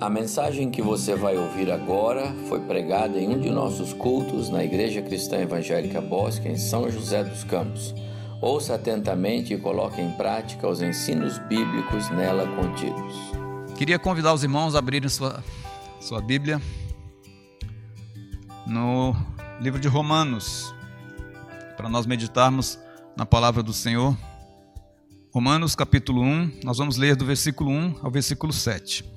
A mensagem que você vai ouvir agora foi pregada em um de nossos cultos na Igreja Cristã Evangélica Bosque, em São José dos Campos. Ouça atentamente e coloque em prática os ensinos bíblicos nela contidos. Queria convidar os irmãos a abrirem sua, sua Bíblia no livro de Romanos, para nós meditarmos na palavra do Senhor. Romanos capítulo 1, nós vamos ler do versículo 1 ao versículo 7.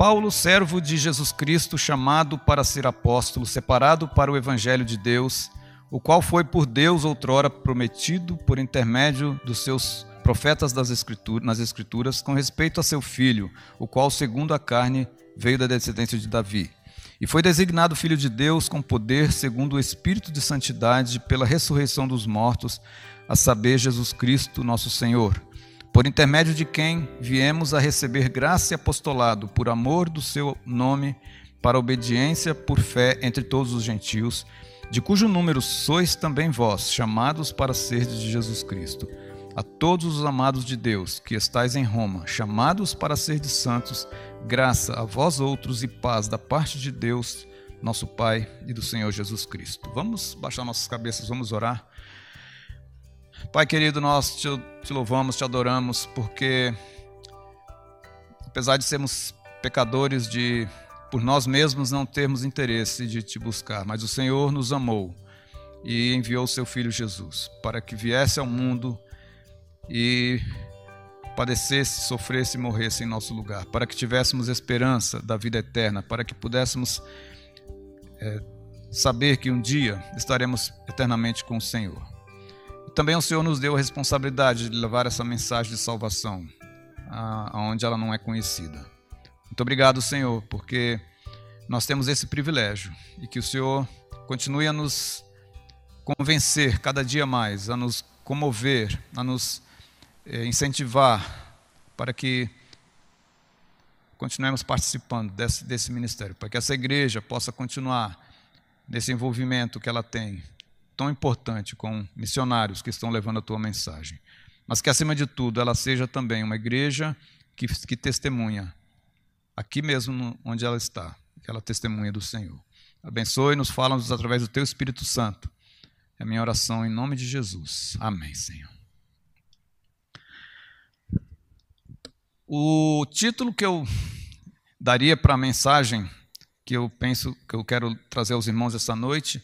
Paulo, servo de Jesus Cristo, chamado para ser apóstolo, separado para o evangelho de Deus, o qual foi por Deus outrora prometido por intermédio dos seus profetas das escrituras, nas escrituras com respeito a seu filho, o qual segundo a carne veio da descendência de Davi. E foi designado filho de Deus com poder segundo o espírito de santidade pela ressurreição dos mortos, a saber Jesus Cristo, nosso Senhor por intermédio de quem viemos a receber graça e apostolado por amor do seu nome, para obediência por fé entre todos os gentios, de cujo número sois também vós, chamados para ser de Jesus Cristo. A todos os amados de Deus que estais em Roma, chamados para ser de santos, graça a vós outros e paz da parte de Deus, nosso Pai e do Senhor Jesus Cristo. Vamos baixar nossas cabeças, vamos orar. Pai querido, nós te, te louvamos, te adoramos, porque apesar de sermos pecadores, de por nós mesmos não termos interesse de te buscar, mas o Senhor nos amou e enviou o seu Filho Jesus para que viesse ao mundo e padecesse, sofresse e morresse em nosso lugar, para que tivéssemos esperança da vida eterna, para que pudéssemos é, saber que um dia estaremos eternamente com o Senhor. Também o Senhor nos deu a responsabilidade de levar essa mensagem de salvação aonde ela não é conhecida. Muito obrigado, Senhor, porque nós temos esse privilégio e que o Senhor continue a nos convencer cada dia mais, a nos comover, a nos eh, incentivar para que continuemos participando desse, desse ministério, para que essa igreja possa continuar nesse envolvimento que ela tem tão importante com missionários que estão levando a tua mensagem. Mas que, acima de tudo, ela seja também uma igreja que, que testemunha, aqui mesmo onde ela está, ela testemunha do Senhor. Abençoe-nos, fala-nos através do teu Espírito Santo. É a minha oração em nome de Jesus. Amém, Senhor. O título que eu daria para a mensagem que eu penso que eu quero trazer aos irmãos essa noite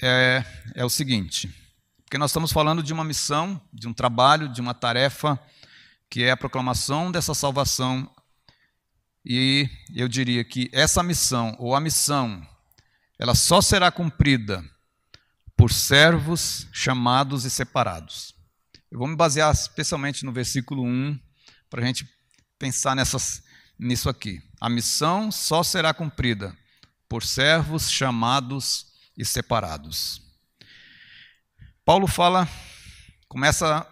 é, é o seguinte: porque nós estamos falando de uma missão, de um trabalho, de uma tarefa, que é a proclamação dessa salvação. E eu diria que essa missão, ou a missão, ela só será cumprida por servos chamados e separados. Eu vou me basear especialmente no versículo 1, para a gente pensar nessas, nisso aqui. A missão só será cumprida por servos chamados e separados. Paulo fala, começa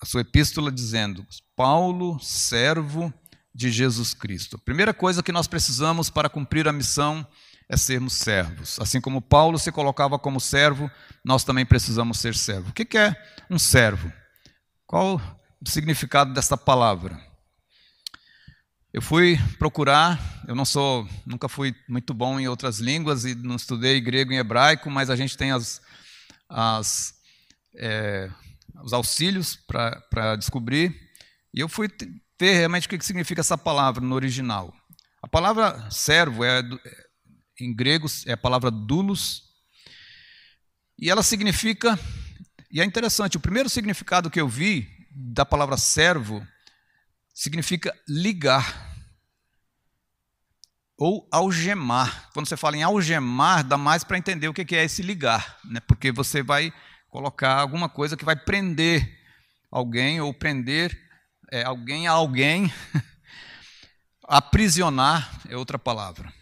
a sua epístola dizendo: Paulo, servo de Jesus Cristo. A primeira coisa que nós precisamos para cumprir a missão é sermos servos. Assim como Paulo se colocava como servo, nós também precisamos ser servo. O que é um servo? Qual o significado dessa palavra? Eu fui procurar, eu não sou, nunca fui muito bom em outras línguas e não estudei grego e hebraico, mas a gente tem as, as, é, os auxílios para descobrir. E eu fui ver realmente o que significa essa palavra no original. A palavra servo é, em grego é a palavra dulos, e ela significa, e é interessante, o primeiro significado que eu vi da palavra servo significa ligar ou algemar. Quando você fala em algemar, dá mais para entender o que é esse ligar, né? porque você vai colocar alguma coisa que vai prender alguém ou prender é, alguém a alguém. Aprisionar é outra palavra.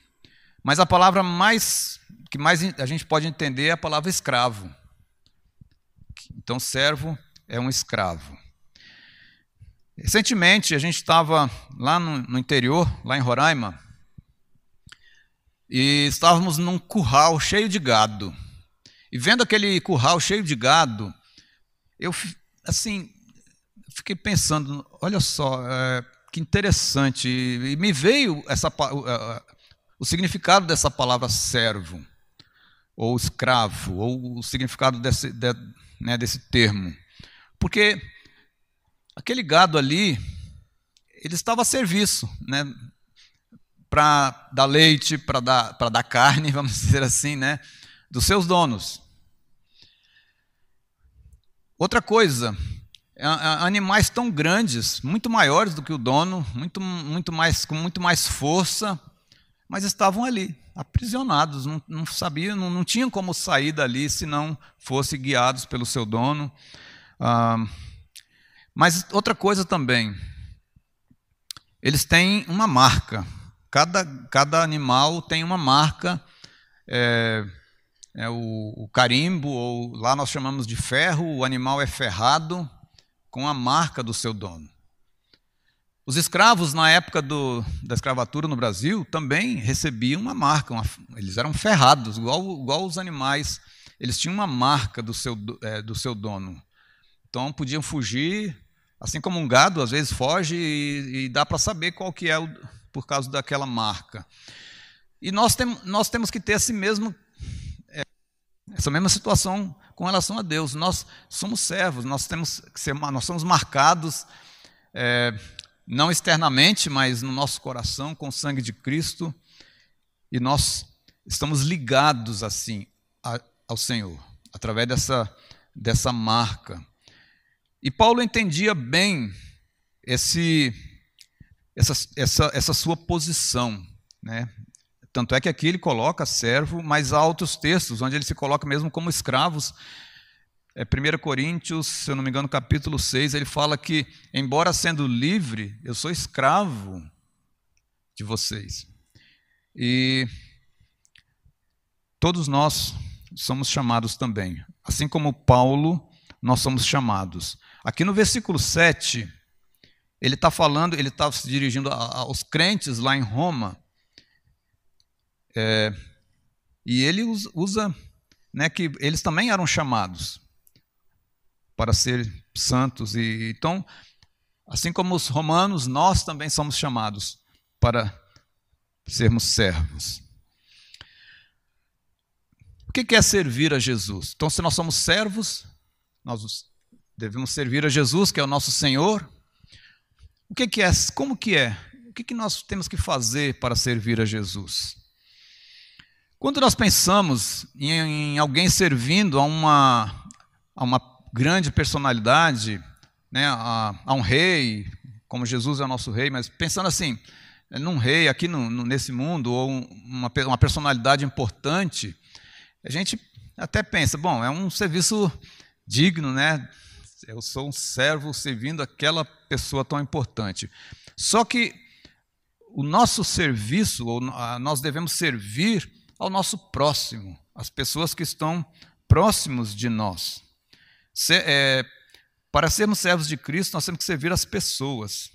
Mas a palavra mais que mais a gente pode entender é a palavra escravo. Então, servo é um escravo. Recentemente, a gente estava lá no, no, interior, lá em Roraima, e estávamos num curral cheio de gado. E vendo aquele curral cheio de gado, eu, assim, fiquei pensando: olha só, é, que interessante. E me veio essa, o significado dessa palavra servo, ou escravo, ou o significado desse, de, né, desse termo. Porque aquele gado ali, ele estava a serviço, né? Para dar leite, para dar, dar carne, vamos dizer assim, né? Dos seus donos. Outra coisa, animais tão grandes, muito maiores do que o dono, muito, muito mais, com muito mais força, mas estavam ali, aprisionados, não, não sabiam, não, não tinham como sair dali se não fossem guiados pelo seu dono. Ah, mas outra coisa também, eles têm uma marca. Cada, cada animal tem uma marca, é, é o, o carimbo, ou lá nós chamamos de ferro, o animal é ferrado, com a marca do seu dono. Os escravos, na época do, da escravatura no Brasil, também recebiam uma marca, uma, eles eram ferrados, igual, igual os animais, eles tinham uma marca do seu, é, do seu dono. Então podiam fugir, assim como um gado às vezes foge e, e dá para saber qual que é o, por causa daquela marca. E nós, tem, nós temos que ter esse mesmo, é, essa mesma situação com relação a Deus. Nós somos servos, nós temos que ser, nós somos marcados é, não externamente, mas no nosso coração com o sangue de Cristo e nós estamos ligados assim a, ao Senhor através dessa dessa marca. E Paulo entendia bem esse essa, essa, essa sua posição, né? Tanto é que aqui ele coloca servo, mas há outros textos onde ele se coloca mesmo como escravos. É 1 Coríntios, se eu não me engano, capítulo 6, ele fala que, embora sendo livre, eu sou escravo de vocês. E todos nós somos chamados também. Assim como Paulo, nós somos chamados. Aqui no versículo 7, ele está falando, ele está se dirigindo aos crentes lá em Roma, é, e ele usa né, que eles também eram chamados para ser santos. E então, assim como os romanos, nós também somos chamados para sermos servos. O que é servir a Jesus? Então, se nós somos servos, nós devemos servir a Jesus, que é o nosso Senhor. O que é? Como que é? O que nós temos que fazer para servir a Jesus? Quando nós pensamos em, em alguém servindo a uma, a uma grande personalidade, né, a, a, um rei, como Jesus é o nosso rei, mas pensando assim, num rei aqui no, no, nesse mundo, ou uma, uma personalidade importante, a gente até pensa, bom, é um serviço digno, né? Eu sou um servo servindo aquela pessoa tão importante. Só que o nosso serviço, nós devemos servir ao nosso próximo, às pessoas que estão próximos de nós. Se, é, para sermos servos de Cristo, nós temos que servir as pessoas.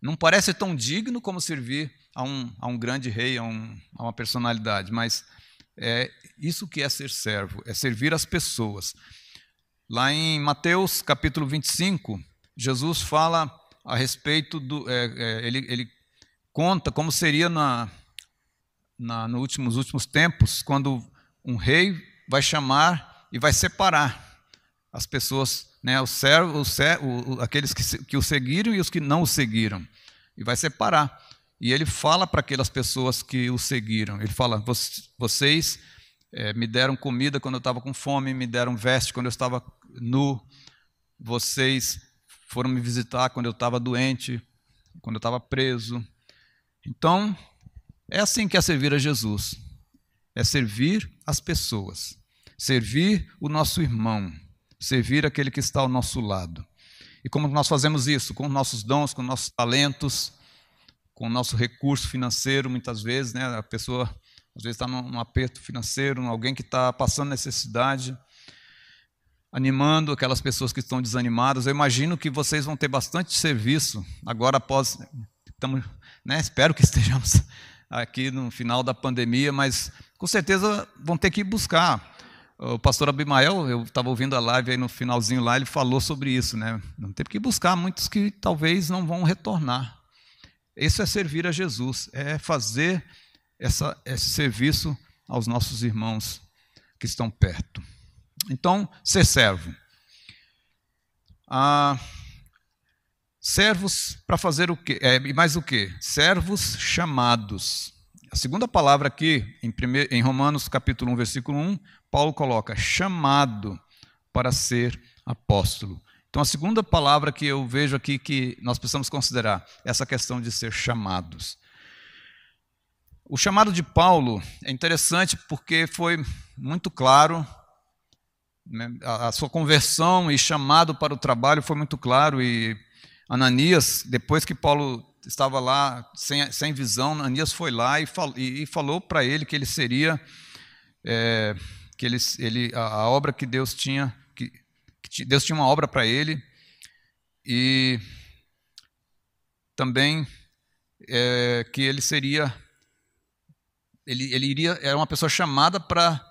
Não parece tão digno como servir a um, a um grande rei, a, um, a uma personalidade, mas é isso que é ser servo, é servir as pessoas. Lá em Mateus capítulo 25, Jesus fala a respeito do. É, é, ele, ele conta como seria na, na, no últimos últimos tempos, quando um rei vai chamar e vai separar as pessoas, né, os servos, os, aqueles que, que o seguiram e os que não o seguiram, e vai separar. E ele fala para aquelas pessoas que o seguiram, ele fala: vocês é, me deram comida quando eu estava com fome, me deram veste quando eu estava nu, vocês foram me visitar quando eu estava doente, quando eu estava preso. Então, é assim que é servir a Jesus. É servir as pessoas, servir o nosso irmão, servir aquele que está ao nosso lado. E como nós fazemos isso? Com nossos dons, com nossos talentos, com o nosso recurso financeiro, muitas vezes, né? A pessoa às vezes está num aperto financeiro, alguém que está passando necessidade, animando aquelas pessoas que estão desanimadas. Eu imagino que vocês vão ter bastante serviço agora após, né? Espero que estejamos aqui no final da pandemia, mas com certeza vão ter que buscar. O pastor Abimael, eu estava ouvindo a live aí no finalzinho lá, ele falou sobre isso, né? Vão ter que buscar muitos que talvez não vão retornar. Isso é servir a Jesus, é fazer essa, esse serviço aos nossos irmãos que estão perto. Então, ser servo. Ah, servos para fazer o quê? É, mais o quê? Servos chamados. A segunda palavra aqui, em, em Romanos capítulo 1, versículo 1, Paulo coloca chamado para ser apóstolo. Então, a segunda palavra que eu vejo aqui que nós precisamos considerar, essa questão de ser chamados. O chamado de Paulo é interessante porque foi muito claro, né, a sua conversão e chamado para o trabalho foi muito claro, e Ananias, depois que Paulo estava lá sem, sem visão, Ananias foi lá e, fal, e, e falou para ele que ele seria, é, que ele, ele, a, a obra que Deus tinha Deus tinha uma obra para ele e também é, que ele seria, ele, ele iria, era uma pessoa chamada para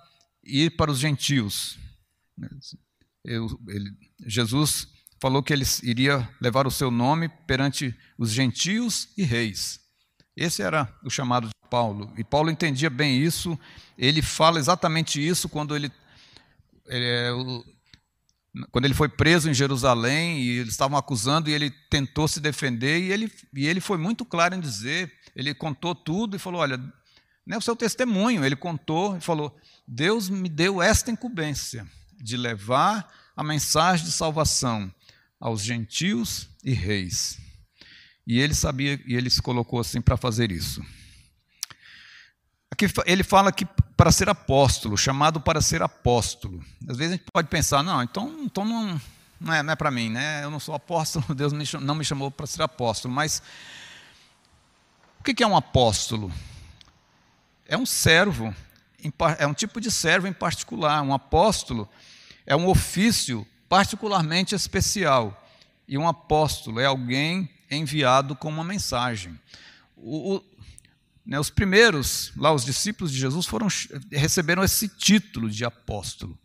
ir para os gentios. Eu, ele, Jesus falou que ele iria levar o seu nome perante os gentios e reis. Esse era o chamado de Paulo. E Paulo entendia bem isso. Ele fala exatamente isso quando ele, é, quando ele foi preso em Jerusalém e eles estavam acusando e ele tentou se defender e ele, e ele foi muito claro em dizer, ele contou tudo e falou, olha, né, o seu testemunho, ele contou e falou, Deus me deu esta incumbência de levar a mensagem de salvação aos gentios e reis. E ele sabia, e ele se colocou assim para fazer isso. Aqui ele fala que para ser apóstolo, chamado para ser apóstolo. Às vezes a gente pode pensar, não, então, então não, não é, não é para mim, né? eu não sou apóstolo, Deus não me chamou para ser apóstolo. Mas o que é um apóstolo? É um servo, é um tipo de servo em particular. Um apóstolo é um ofício particularmente especial. E um apóstolo é alguém enviado com uma mensagem. O, né, os primeiros, lá os discípulos de Jesus, foram, receberam esse título de apóstolo.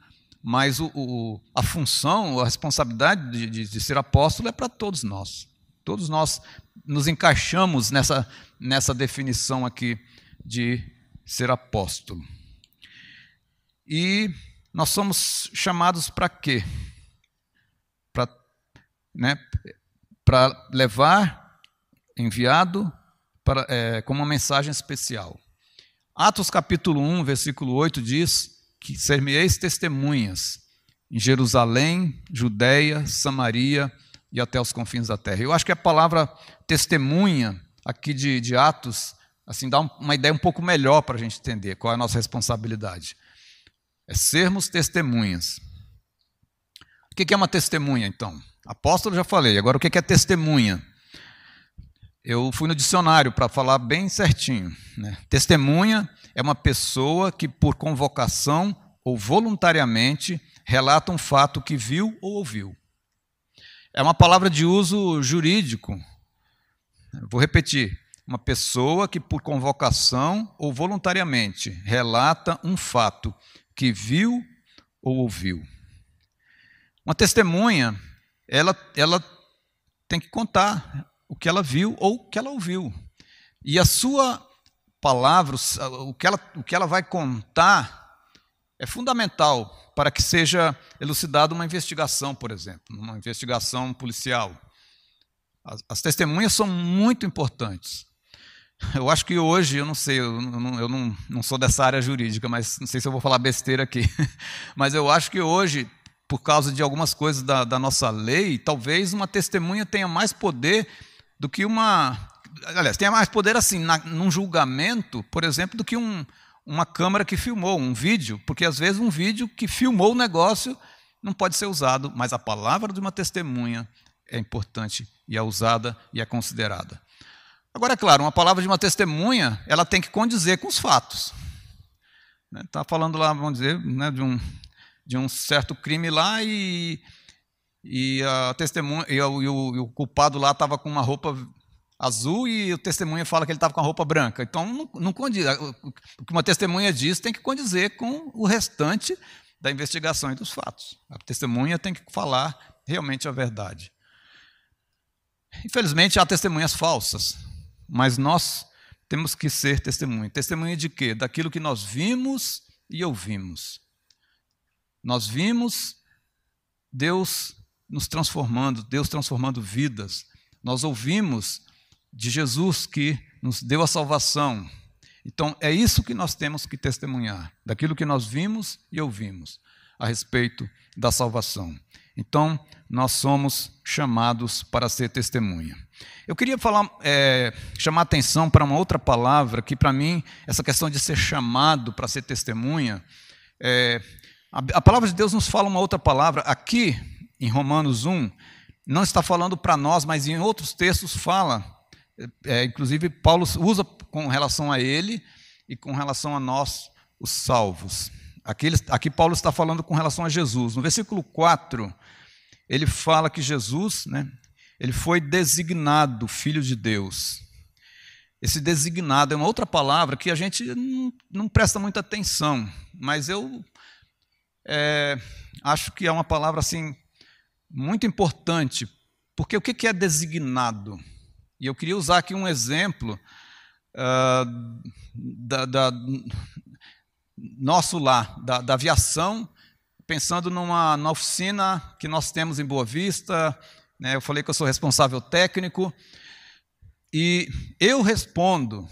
Mas o, o, a função, a responsabilidade de, de, de ser apóstolo é para todos nós. Todos nós nos encaixamos nessa, nessa definição aqui de ser apóstolo. E nós somos chamados para quê? Para né, levar, enviado para, é, como uma mensagem especial. Atos capítulo 1, versículo 8 diz que ser-me-eis testemunhas em Jerusalém, Judéia, Samaria e até os confins da terra. Eu acho que a palavra testemunha aqui de, de Atos assim dá uma ideia um pouco melhor para a gente entender qual é a nossa responsabilidade. É sermos testemunhas. O que é uma testemunha, então? Apóstolo já falei, agora o que é testemunha? Eu fui no dicionário para falar bem certinho. Né? Testemunha é uma pessoa que, por convocação ou voluntariamente, relata um fato que viu ou ouviu. É uma palavra de uso jurídico. Vou repetir. Uma pessoa que, por convocação ou voluntariamente, relata um fato que viu ou ouviu. Uma testemunha, ela, ela tem que contar o que ela viu ou o que ela ouviu. E a sua palavra, o que ela, o que ela vai contar, é fundamental para que seja elucidada uma investigação, por exemplo, uma investigação policial. As, as testemunhas são muito importantes. Eu acho que hoje, eu não sei, eu, não, eu não, não sou dessa área jurídica, mas não sei se eu vou falar besteira aqui, mas eu acho que hoje, por causa de algumas coisas da, da nossa lei, talvez uma testemunha tenha mais poder do que uma. Aliás, tem mais poder assim, na, num julgamento, por exemplo, do que um, uma câmera que filmou, um vídeo, porque às vezes um vídeo que filmou o negócio não pode ser usado, mas a palavra de uma testemunha é importante e é usada e é considerada. Agora, é claro, uma palavra de uma testemunha, ela tem que condizer com os fatos. Está né, falando lá, vamos dizer, né, de, um, de um certo crime lá e e a testemunha o, e o, e o culpado lá estava com uma roupa azul e o testemunha fala que ele estava com a roupa branca. Então não, não condiz. O que uma testemunha diz tem que condizer com o restante da investigação e dos fatos. A testemunha tem que falar realmente a verdade. Infelizmente há testemunhas falsas. Mas nós temos que ser testemunha. Testemunha de quê? Daquilo que nós vimos e ouvimos. Nós vimos Deus nos transformando, Deus transformando vidas. Nós ouvimos de Jesus que nos deu a salvação. Então, é isso que nós temos que testemunhar, daquilo que nós vimos e ouvimos a respeito da salvação. Então, nós somos chamados para ser testemunha. Eu queria falar, é, chamar atenção para uma outra palavra que, para mim, essa questão de ser chamado para ser testemunha, é, a, a palavra de Deus nos fala uma outra palavra. Aqui, em Romanos 1, não está falando para nós, mas em outros textos fala. É, inclusive, Paulo usa com relação a ele e com relação a nós, os salvos. Aqui, aqui Paulo está falando com relação a Jesus. No versículo 4, ele fala que Jesus, né, ele foi designado filho de Deus. Esse designado é uma outra palavra que a gente não, não presta muita atenção, mas eu é, acho que é uma palavra assim muito importante, porque o que é designado? E eu queria usar aqui um exemplo uh, da, da, nosso lá, da, da aviação, pensando numa, numa oficina que nós temos em Boa Vista, eu falei que eu sou responsável técnico, e eu respondo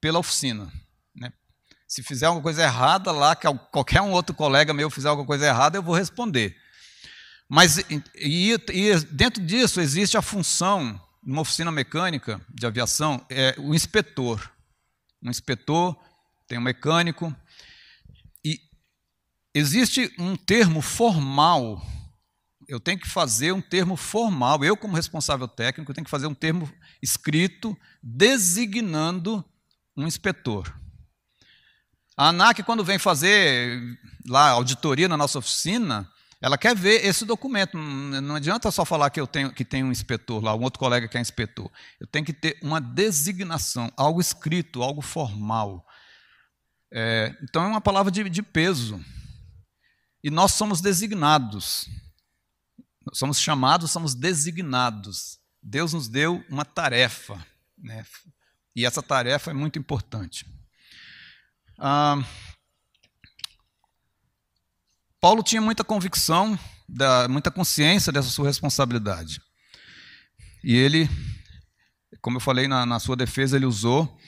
pela oficina. Né? Se fizer alguma coisa errada lá, que qualquer um outro colega meu fizer alguma coisa errada, eu vou responder. Mas e, e dentro disso existe a função, numa oficina mecânica de aviação, é o inspetor. Um inspetor tem um mecânico, e existe um termo formal. Eu tenho que fazer um termo formal. Eu, como responsável técnico, tenho que fazer um termo escrito designando um inspetor. A ANAC, quando vem fazer lá auditoria na nossa oficina, ela quer ver esse documento. Não adianta só falar que eu tenho que tem um inspetor lá, um outro colega que é inspetor. Eu tenho que ter uma designação, algo escrito, algo formal. É, então é uma palavra de, de peso. E nós somos designados. Somos chamados, somos designados. Deus nos deu uma tarefa. Né? E essa tarefa é muito importante. Ah, Paulo tinha muita convicção, da, muita consciência dessa sua responsabilidade. E ele, como eu falei na, na sua defesa, ele usou.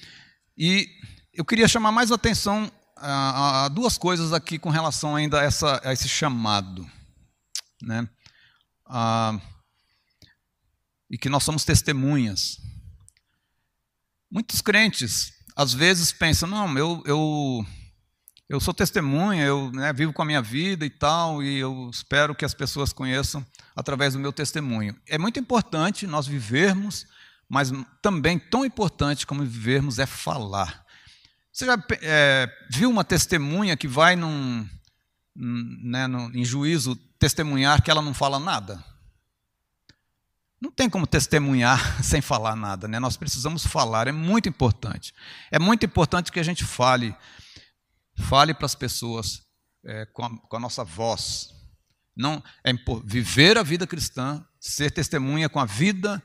E eu queria chamar mais atenção a, a, duas coisas aqui com relação ainda a, essa, a esse chamado. Né? Ah, e que nós somos testemunhas. Muitos crentes, às vezes, pensam: não, eu, eu, eu sou testemunha, eu né, vivo com a minha vida e tal, e eu espero que as pessoas conheçam através do meu testemunho. É muito importante nós vivermos, mas também tão importante como vivermos é falar. Você já é, viu uma testemunha que vai num, né, no, em juízo testemunhar que ela não fala nada? Não tem como testemunhar sem falar nada, né? Nós precisamos falar, é muito importante. É muito importante que a gente fale, fale para as pessoas é, com, a, com, a, nossa voz. Não é viver a vida cristã, ser testemunha com a vida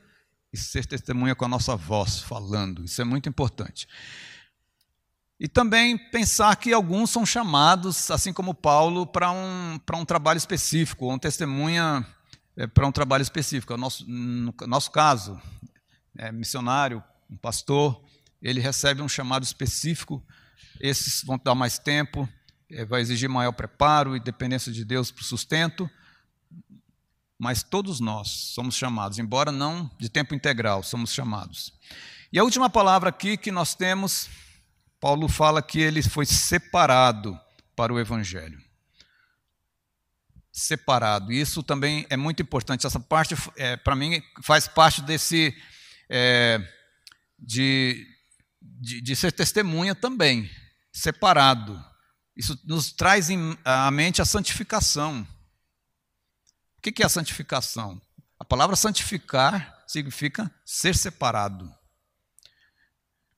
e ser testemunha com a nossa voz falando. Isso é muito importante. E também pensar que alguns são chamados, assim como Paulo, para um, para um trabalho específico, um testemunha é, para um trabalho específico. É o nosso, no nosso caso, é, missionário, um pastor, ele recebe um chamado específico, esses vão dar mais tempo, é, vai exigir maior preparo e dependência de Deus para o sustento, mas todos nós somos chamados, embora não de tempo integral, somos chamados. E a última palavra aqui que nós temos Paulo fala que ele foi separado para o Evangelho. Separado. Isso também é muito importante. Essa parte, é, para mim, faz parte desse. É, de, de, de, ser testemunha também. Separado. Isso nos traz à mente a santificação. O que é a santificação? A palavra santificar significa ser separado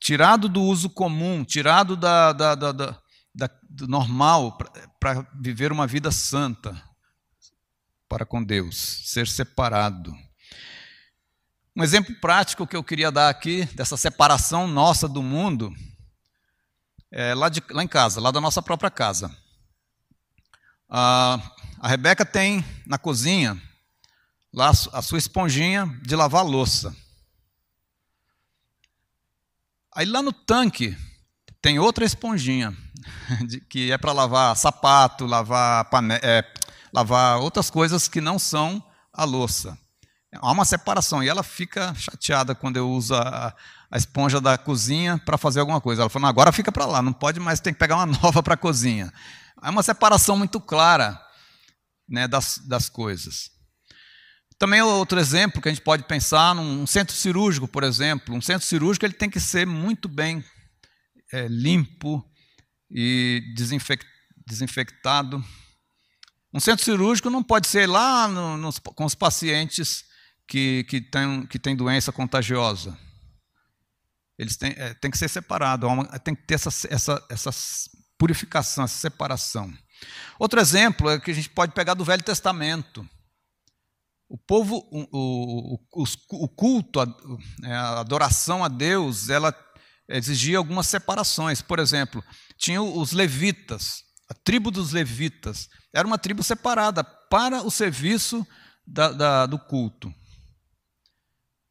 tirado do uso comum, tirado da, da, da, da do normal, para viver uma vida santa para com Deus, ser separado. Um exemplo prático que eu queria dar aqui, dessa separação nossa do mundo, é lá, de, lá em casa, lá da nossa própria casa. A, a Rebeca tem na cozinha lá a sua esponjinha de lavar louça. Aí lá no tanque tem outra esponjinha, que é para lavar sapato, lavar, pane... É, lavar outras coisas que não são a louça. Há uma separação e ela fica chateada quando eu uso a, a esponja da cozinha para fazer alguma coisa. Ela falou: agora fica para lá, não pode mais, tem que pegar uma nova para a cozinha. É uma separação muito clara né, das, das coisas. Também outro exemplo que a gente pode pensar num centro cirúrgico, por exemplo. Um centro cirúrgico ele tem que ser muito bem é, limpo e desinfectado. Um centro cirúrgico não pode ser lá no, no, com os pacientes que, que, têm, que têm doença contagiosa. Eles têm, é, tem que ser separado, tem que ter essa, essa, essa purificação, essa separação. Outro exemplo é que a gente pode pegar do Velho Testamento. O povo, o, o, o, culto, a, é, a adoração a Deus, ela exigia algumas separações. Por exemplo, tinha os levitas, a tribo dos levitas. Era uma tribo separada para o serviço da, da, do culto.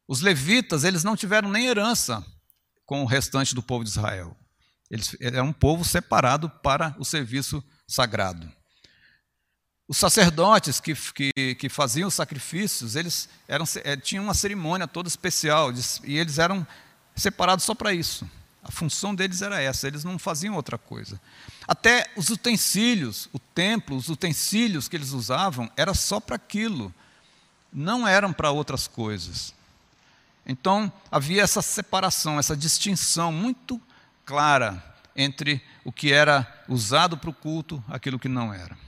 Os levitas, eles não tiveram nem herança com o restante do povo de Israel. Eles eram um povo separado para o serviço sagrado. Os sacerdotes que, que, que faziam os sacrifícios, eles eram, eh, tinham uma cerimônia toda especial, e eles eram separados só para isso. A função deles era essa, eles não faziam outra coisa. Até os utensílios, o templo, os utensílios que eles usavam, era só para aquilo, não eram para outras coisas. Então, havia essa separação, essa distinção muito clara entre o que era usado para o culto, aquilo que não era.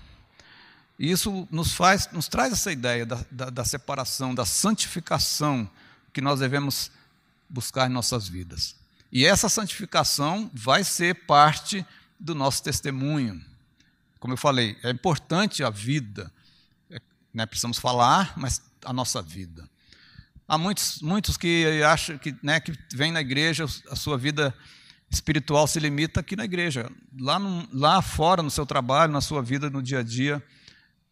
E isso nos faz, nos traz essa ideia da, da, da separação, da santificação que nós devemos buscar em nossas vidas. E essa santificação vai ser parte do nosso testemunho. Como eu falei, é importante a vida, é, né, precisamos falar, mas a nossa vida. Há muitos, muitos que acham que, né, que na igreja, a sua vida espiritual se limita aqui na igreja. Lá, no, lá fora, no seu trabalho, na sua vida, no dia a dia,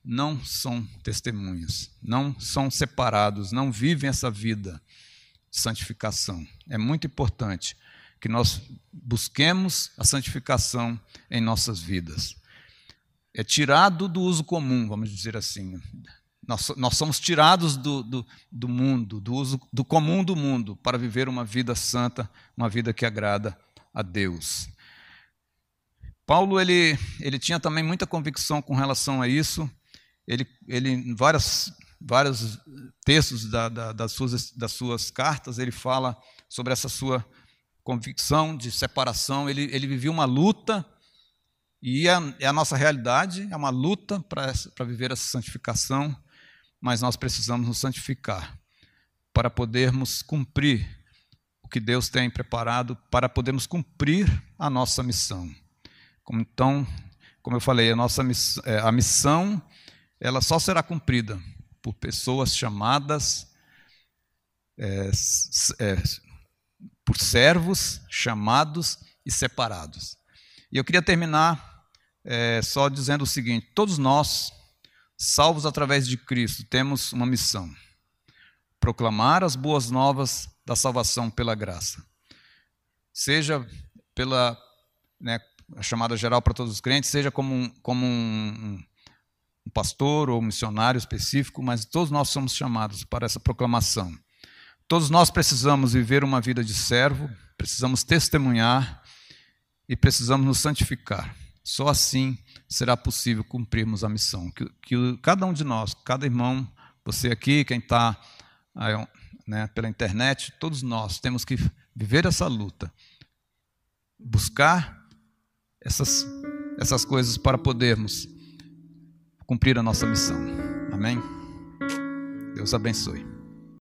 não são testemunhas, não são separados, não vivem essa vida de santificação. É muito importante que nós busquemos a santificação em nossas vidas. É tirado do uso comum, vamos dizer assim. Nós, nós somos tirados do, do, do mundo, do uso do comum do mundo, para viver uma vida santa, uma vida que agrada a Deus. Paulo ele, ele tinha também muita convicção com relação a isso ele, ele em várias, vários textos da, da, das, suas, das suas cartas, ele fala sobre essa sua convicção de separação. Ele, ele vivia uma luta, e é, é a nossa realidade, é uma luta para viver essa santificação, mas nós precisamos nos santificar para podermos cumprir o que Deus tem preparado, para podermos cumprir a nossa missão. Então, como eu falei, a nossa miss, é, a missão ela só será cumprida por pessoas chamadas é, é, por servos chamados e separados. E eu queria terminar é, só dizendo o seguinte: todos nós, salvos através de Cristo, temos uma missão: proclamar as boas novas da salvação pela graça, seja pela né, chamada geral para todos os crentes, seja como um, como um, um pastor ou um missionário específico, mas todos nós somos chamados para essa proclamação. Todos nós precisamos viver uma vida de servo, precisamos testemunhar e precisamos nos santificar. Só assim será possível cumprirmos a missão. Que, que cada um de nós, cada irmão, você aqui, quem está né, pela internet, todos nós temos que viver essa luta, buscar essas, essas coisas para podermos cumprir a nossa missão. Amém? Deus abençoe.